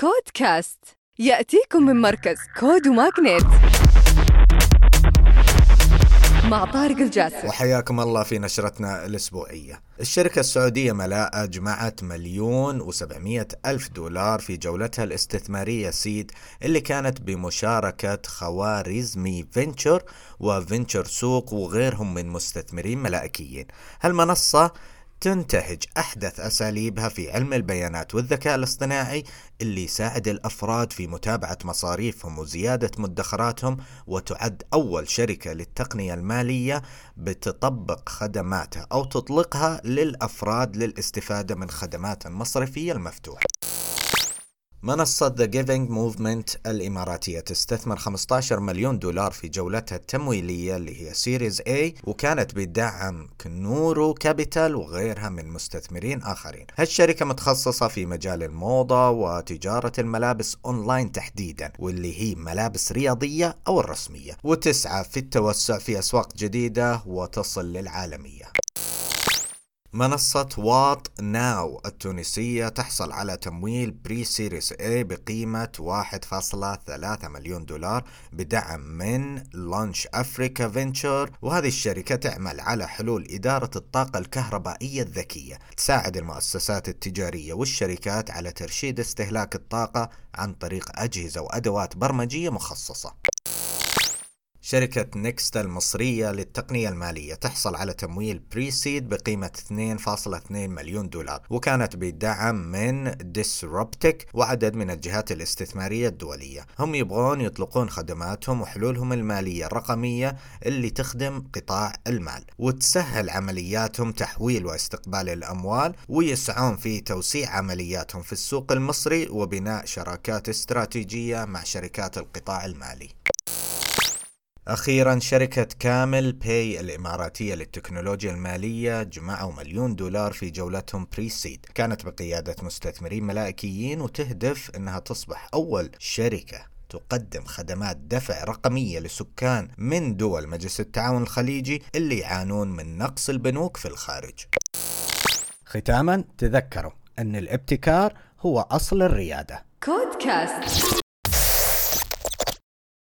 كودكاست. يأتيكم من مركز كود وماغنيت مع طارق الجاسر وحياكم الله في نشرتنا الأسبوعية. الشركة السعودية ملاءة جمعت مليون وسبعمية ألف دولار في جولتها الاستثمارية سيد اللي كانت بمشاركة خوارزمي فينتشر وفينتشر سوق وغيرهم من مستثمرين ملائكيين. هالمنصة تنتهج أحدث أساليبها في علم البيانات والذكاء الاصطناعي اللي يساعد الأفراد في متابعة مصاريفهم وزيادة مدخراتهم وتعد أول شركة للتقنية المالية بتطبق خدماتها أو تطلقها للأفراد للاستفادة من خدمات المصرفية المفتوحة. منصة The Giving Movement الإماراتية تستثمر 15 مليون دولار في جولتها التمويلية اللي هي Series A وكانت بدعم كنورو كابيتال وغيرها من مستثمرين آخرين. هالشركة متخصصة في مجال الموضة وتجارة الملابس أونلاين تحديدا واللي هي ملابس رياضية أو الرسمية وتسعى في التوسع في أسواق جديدة وتصل للعالمية. منصة Wattnow التونسية تحصل على تمويل Pre-Series A بقيمة 1.3 مليون دولار بدعم من Launch Africa Ventures وهذه الشركة تعمل على حلول إدارة الطاقة الكهربائية الذكية تساعد المؤسسات التجارية والشركات على ترشيد استهلاك الطاقة عن طريق أجهزة وأدوات برمجية مخصصة. شركة Nexta المصرية للتقنية المالية تحصل على تمويل Pre-Seed بقيمة 2.2 مليون دولار وكانت بدعم من Disruptech وعدد من الجهات الاستثمارية الدولية. هم يبغون يطلقون خدماتهم وحلولهم المالية الرقمية اللي تخدم قطاع المال وتسهل عملياتهم تحويل واستقبال الأموال ويسعون في توسيع عملياتهم في السوق المصري وبناء شراكات استراتيجية مع شركات القطاع المالي. أخيرا شركة كامل باي الإماراتية للتكنولوجيا المالية جمعوا مليون دولار في جولتهم بريسيد كانت بقيادة مستثمرين ملائكيين وتهدف أنها تصبح أول شركة تقدم خدمات دفع رقمية لسكان من دول مجلس التعاون الخليجي اللي يعانون من نقص البنوك في الخارج. ختاما تذكروا أن الابتكار هو أصل الريادة. كودكاست.